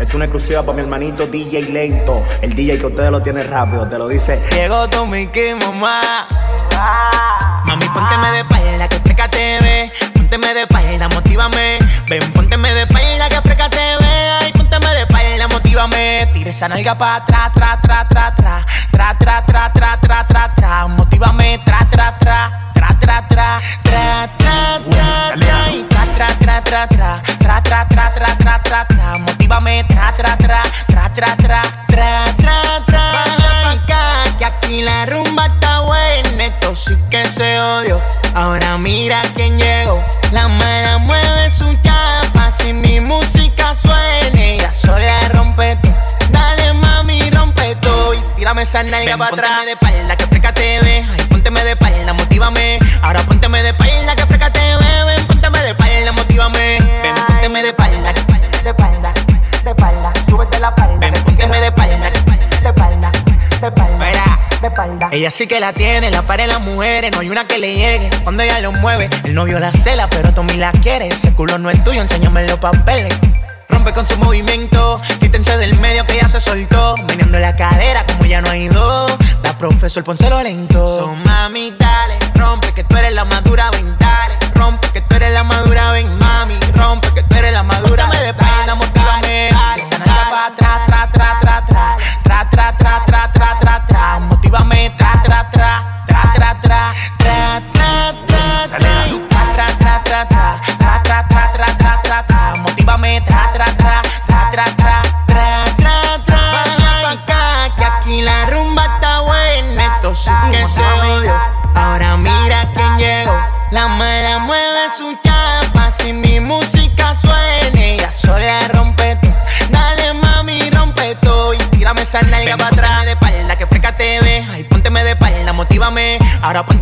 Esto es una exclusiva para mi hermanito DJ Lento. El DJ que ustedes lo tienen rápido, te lo dice. Llegó Tommy mamá. Mami, pónteme de espalda, que freca te ve. Pónteme de espalda, motívame. Ven, pónteme de espalda, que freca te ve. Ay, pónteme de espalda, motívame. Tire esa nalga pa' atrás, tra, tra, tra, tra. Tra, tra, tra, tra, tra, tra, tra. Motívame, tra, tra, tra. Tra, tra, tra. Tra, tra, tra, tra. tra, tra, tra, tra. Tra, tra, tra, tra, tra, tra, tra. Motívame, tra, tra, tra. Tra, tra, tra. Tra, tra, tra. Que aquí la rumba está buena. Esto sí que se odió. Ahora mira quién llegó. La mala mueve su chapa. Si mi música suene, ya sola rompe tú. Dale mami, rompe todo. Y tírame esa nalga para atrás. de espalda, que Ella sí que la tiene, la para las mujeres, no hay una que le llegue. Cuando ella lo mueve, el novio la cela, pero Tommy la quiere. Ese culo no es tuyo, enséñame los papeles. Rompe con su movimiento, quítense del medio que ya se soltó. Meneando la cadera como ya no hay dos. Da profesor, pónselo lento. So mami, dale, rompe que tú eres la madura, ven, dale. Rompe que tú eres la madura, ven, mami. Rompe que tú eres la madura. me de pena, motívame. Esa nalga pa' atrás, tra, tra, tra, tra. Tra, tra, tra, tra, tra, tra, tra. Motívame, tra, tra, tra. Tra, tra, tra. Tra, tra, tra,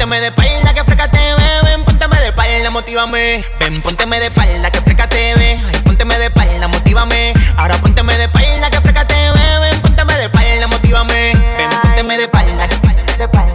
pónteme de espalda, que freca te ve. Ven, pónteme de espalda, motívame. Ven, pónteme de espalda, que freca te ve. Ay, pónteme de espalda, motívame. Ahora pónteme de espalda, que freca te ve. Ven, pónteme de espalda, motívame. Ven, pónteme de espalda, espalda, de espalda,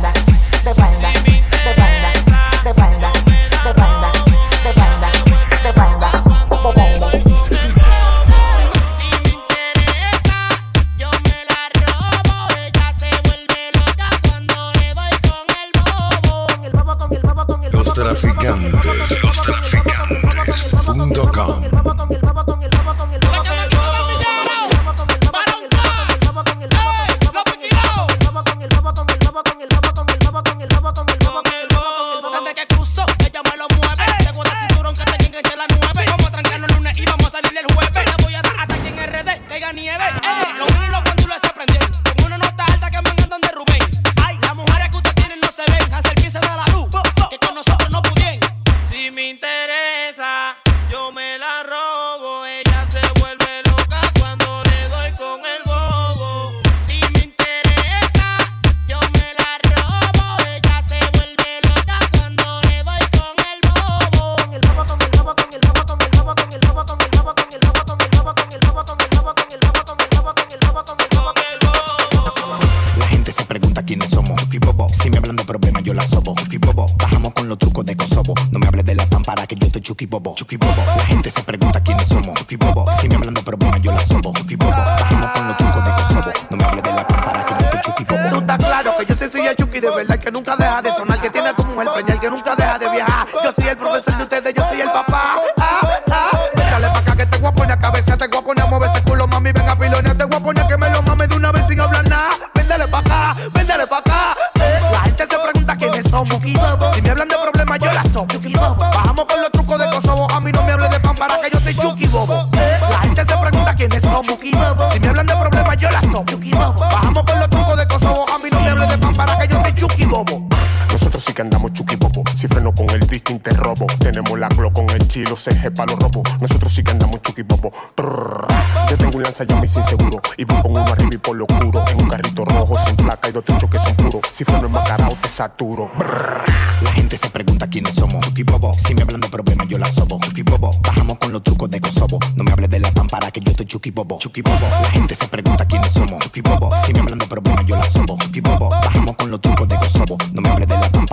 yo soy Silla Chucky de verdad que nunca deja de sonar, que tiene a tu mujer preñal, que nunca deja de viajar. Yo soy el profesor de Nosotros sí que andamos chuki bobo. Si freno con el distinto te robo. Tenemos la glo con el chilo, CG pa' los robos. Nosotros sí que andamos chuki bobo. Prrr. Yo tengo un lanza y sin seguro. Y voy con uno arriba y por lo oscuro. En un carrito rojo sin placa y dos techos que son puros. Si freno enmascarado te saturo. La gente se pregunta quiénes somos. Chucky Bobo. Si me hablan de problemas, yo la sobo. Chucky Bobo. Bajamos con los trucos de Kosovo. No me hables de la pámpara que yo estoy Chucky Bobo. Chucky Bobo. La gente se pregunta quiénes somos. Chucky Bobo. Si me hablan de problemas, yo la sobo. Chucky Bobo. Bajamos con los trucos de Kosovo. No me hables de la pámpara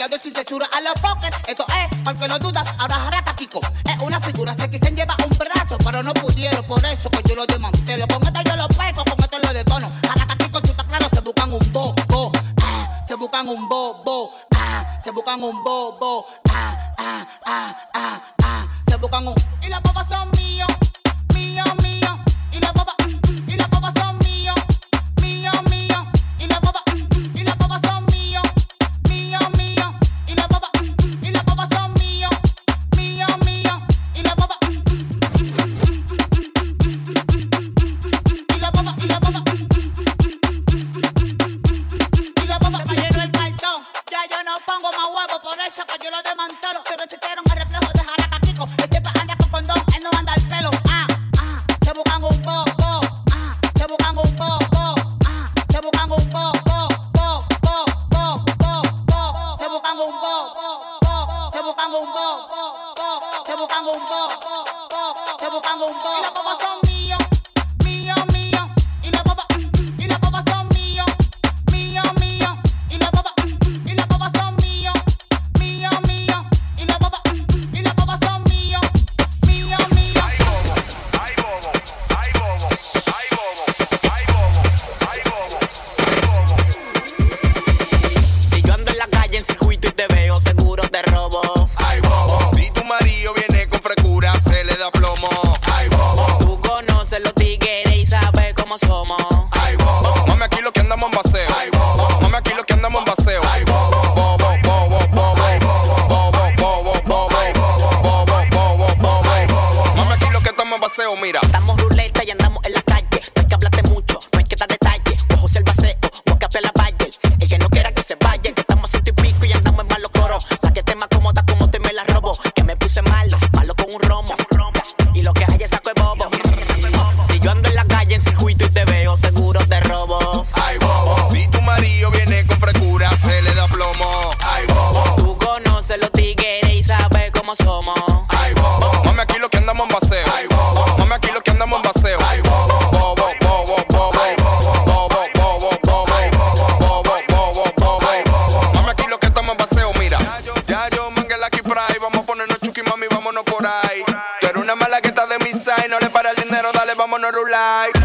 Ella no existe chura a los fuckers. Esto es, aunque no dudas. Estoy buscando un bo. Estoy buscando un bo. Estoy buscando un bo. like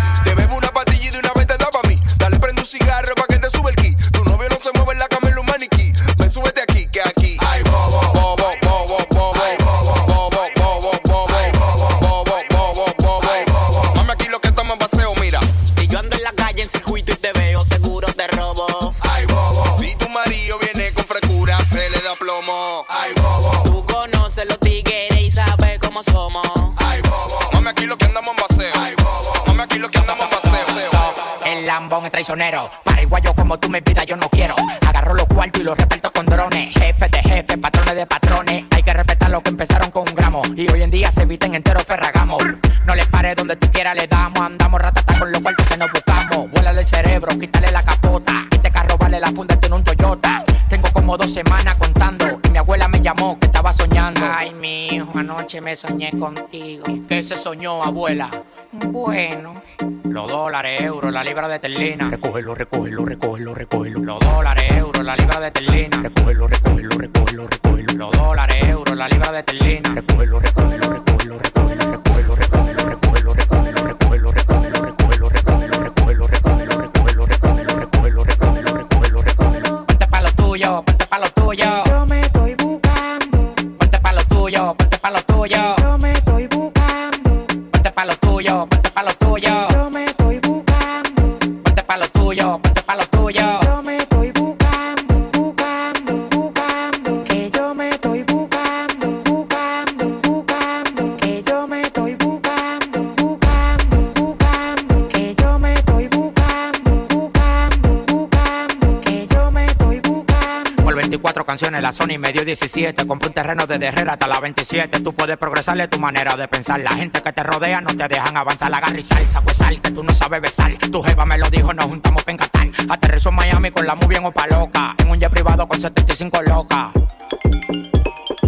lambón es traicionero. Paraguayo como tú me vida yo no quiero. Agarro los cuartos y los reparto con drones. Jefe de jefe, patrones de patrones. Hay que respetar lo que empezaron con un gramo. Y hoy en día se visten enteros ferragamos. No les pare donde tú quieras, le damos. Andamos ratata con los cuartos que nos buscamos. Vuélale el cerebro, quítale la capota. Este carro vale la funda, tiene un Toyota. Tengo como dos semanas contando. Y mi abuela me llamó que estaba soñando. Ay, mi hijo, anoche me soñé contigo. ¿Qué se soñó, abuela? Bueno. Los dólares, euros, la libra de terlina. Recógelo, recógelo, recógelo, recógelo. Los dólares, euros, la libra de terlina. Recógelo, recógelo, recógelo, recógelo. Los dólares, euros, la libra de terlina. Recógelo, recógelo, recógelo, recógelo. La Sony me dio 17. Compré un terreno desde Herrera hasta la 27. Tú puedes progresarle tu manera de pensar. La gente que te rodea no te dejan avanzar. La y sal, saco sal, que tú no sabes besar. Tu jeva me lo dijo, nos juntamos pa' encatar. Aterrizó en Miami con la muy bien opa loca. En un jet privado con 75 locas.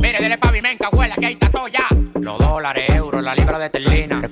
Mire, dile pavimenta, abuela, que ahí está todo ya. Los dólares, euros, la libra de terlina.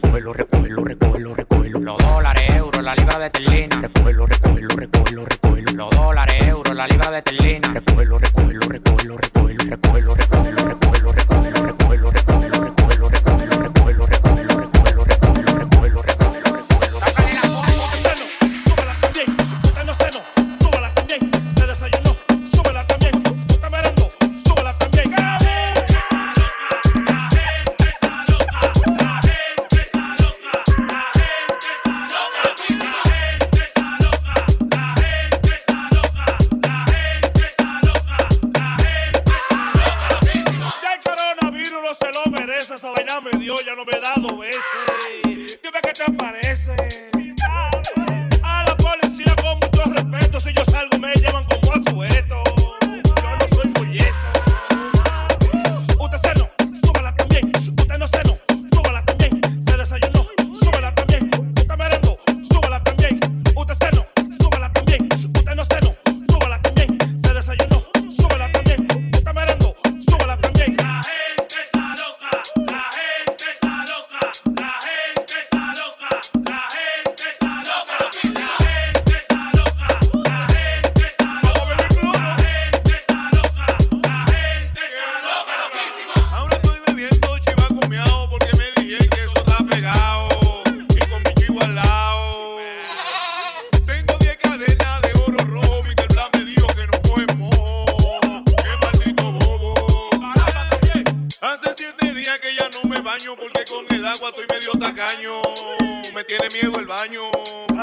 Miedo el baño.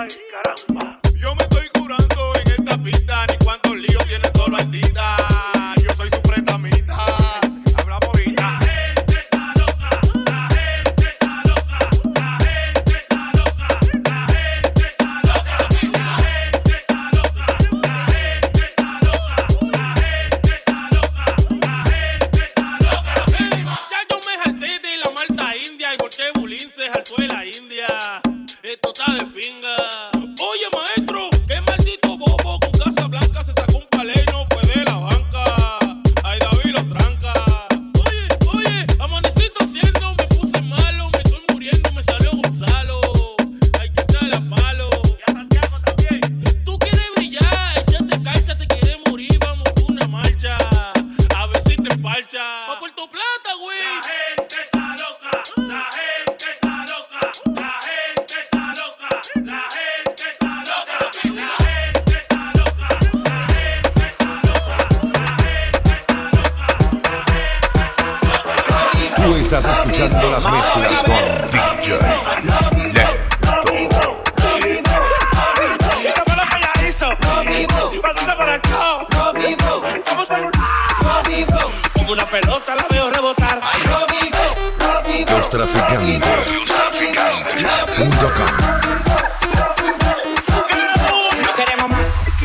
marcha. Va por tu plata, güey. La gente está loca, la gente está loca, la gente está loca, la gente está loca, la gente está loca, la gente está loca, la gente está loca, la gente está loca. Tú estás escuchando las mezclas con DJ Lento. Para acá celular. Como una pelota la veo rebotar. Los traficantes. Punto com. No queremos más.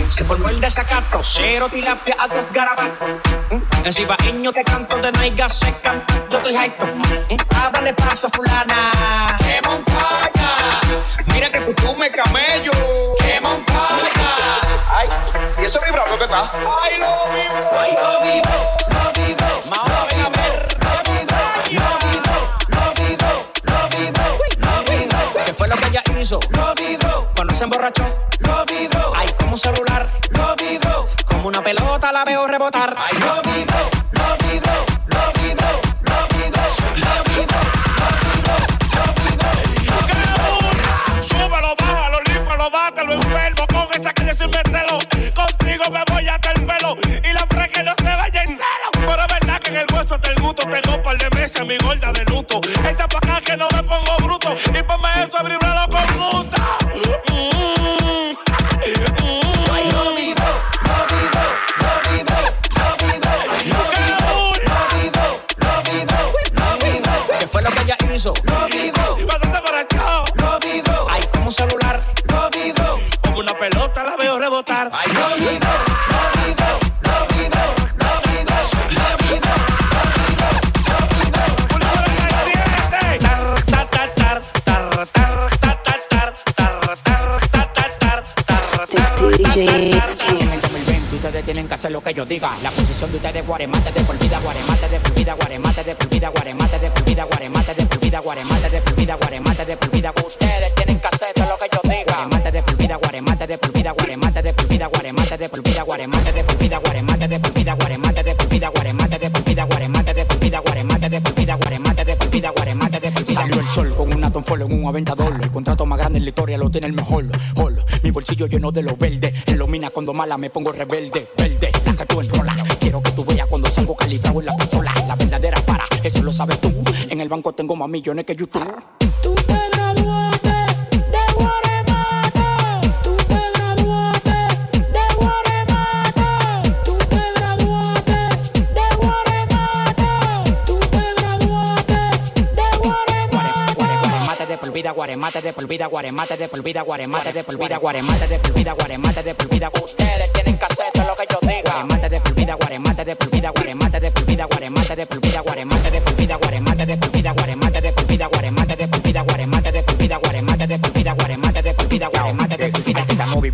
Se formó el desacato, cero tilapia a dos garabatos. ¿Mm? En cibaeño te canto de naiga seca. Yo estoy jaito. ¿Mm? Ábrale paso a fulana. ¡Qué montaña! Mira que tú me camello. ¡Qué montaña! Ay, y eso vibrando que está. Ay, lo vivo. Ay, lo vivo. Lo vivo. Hizo? Lo vivo. Cuando se emborrachó. Lo vivo. Ay, como un celular. Lo vivo. Como una pelota la veo rebotar. Ay, lo vivo. Lo vivo. Lo vivo. Lo vivo. Lo vivo. Súbelo, bájalo, límpalo, bátalo, enfermo con esa calle sin mételo. Contigo me voy hasta el pelo y la fresca no se vaya en celo. Pero es verdad que en el hueso hasta el gusto tengo un par de meses a mi gorda de luto. Pa' no me pongo bruto y ponme eso a vibrarlo con gusto. En el 2020 ustedes tienen que hacer lo que yo diga. La posición de ustedes guaremate de por vida, guaremate de por vida, guaremate de por vida, guaremate de por vida, guaremate de por vida, guaremate de por vida, guaremate de por vida. Ustedes tienen que hacer todo lo que yo diga. Guaremate de por vida, guaremate de por vida, guaremate de por vida, guaremate de por vida, guaremate de por vida, guaremate de por vida, guaremate de por vida, guaremate de por vida, guaremate de por vida, guaremate de por vida, guaremate de por vida, guaremate de por vida. Salió el sol con un en un aventador. El contrato más grande en la historia lo tiene el mejor. Hall. Mi bolsillo lleno de los verdes. En los minas cuando mala me pongo rebelde. Verde, la que tú enrola. Quiero que tú veas cuando salgo calibrado en la pasola. La verdadera para, eso lo sabes tú. En el banco tengo más millones que YouTube. Guaremate de por vida, guaremate de por vida, guaremate de por vida, guaremate de por vida, guaremate de por vida. Ustedes tienen que hacer todo lo que yo diga. Guaremate de por vida, guaremate de por vida, guaremate de por vida, guaremate de por vida, guaremate de por vida, guaremate de por vida,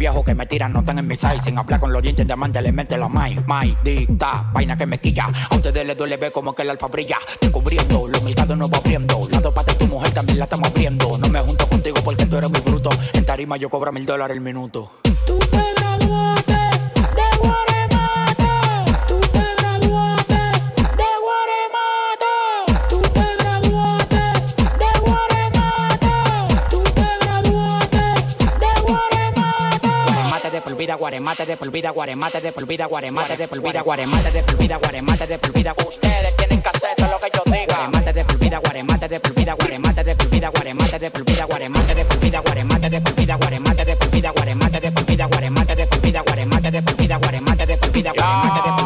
Este móvil viejo que me tiran no están en mi side, sin hablar con los dientes de amante le mete la mai, mai, dicta, vaina que me quilla. A ustedes les duele ver como que el alfa brilla, descubriendo, los mercados no va abriendo, lado para tu mujer también la estamos abriendo. No me junto contigo porque tú eres muy bruto, en tarima yo cobro mil dólares el minuto. Guaremate de por vida, guaremate de por vida, guaremate de por vida, guaremate de por vida, guaremate de por vida. Ustedes tienen que hacer lo que yo diga. Guaremate de por vida, guaremate de por vida, guaremate de por vida, guaremate de por vida, guaremate de por vida, guaremate de por vida, guaremate de por vida, guaremate de por vida, guaremate de por vida, guaremate de por vida, guaremate de por vida, guaremate de por vida.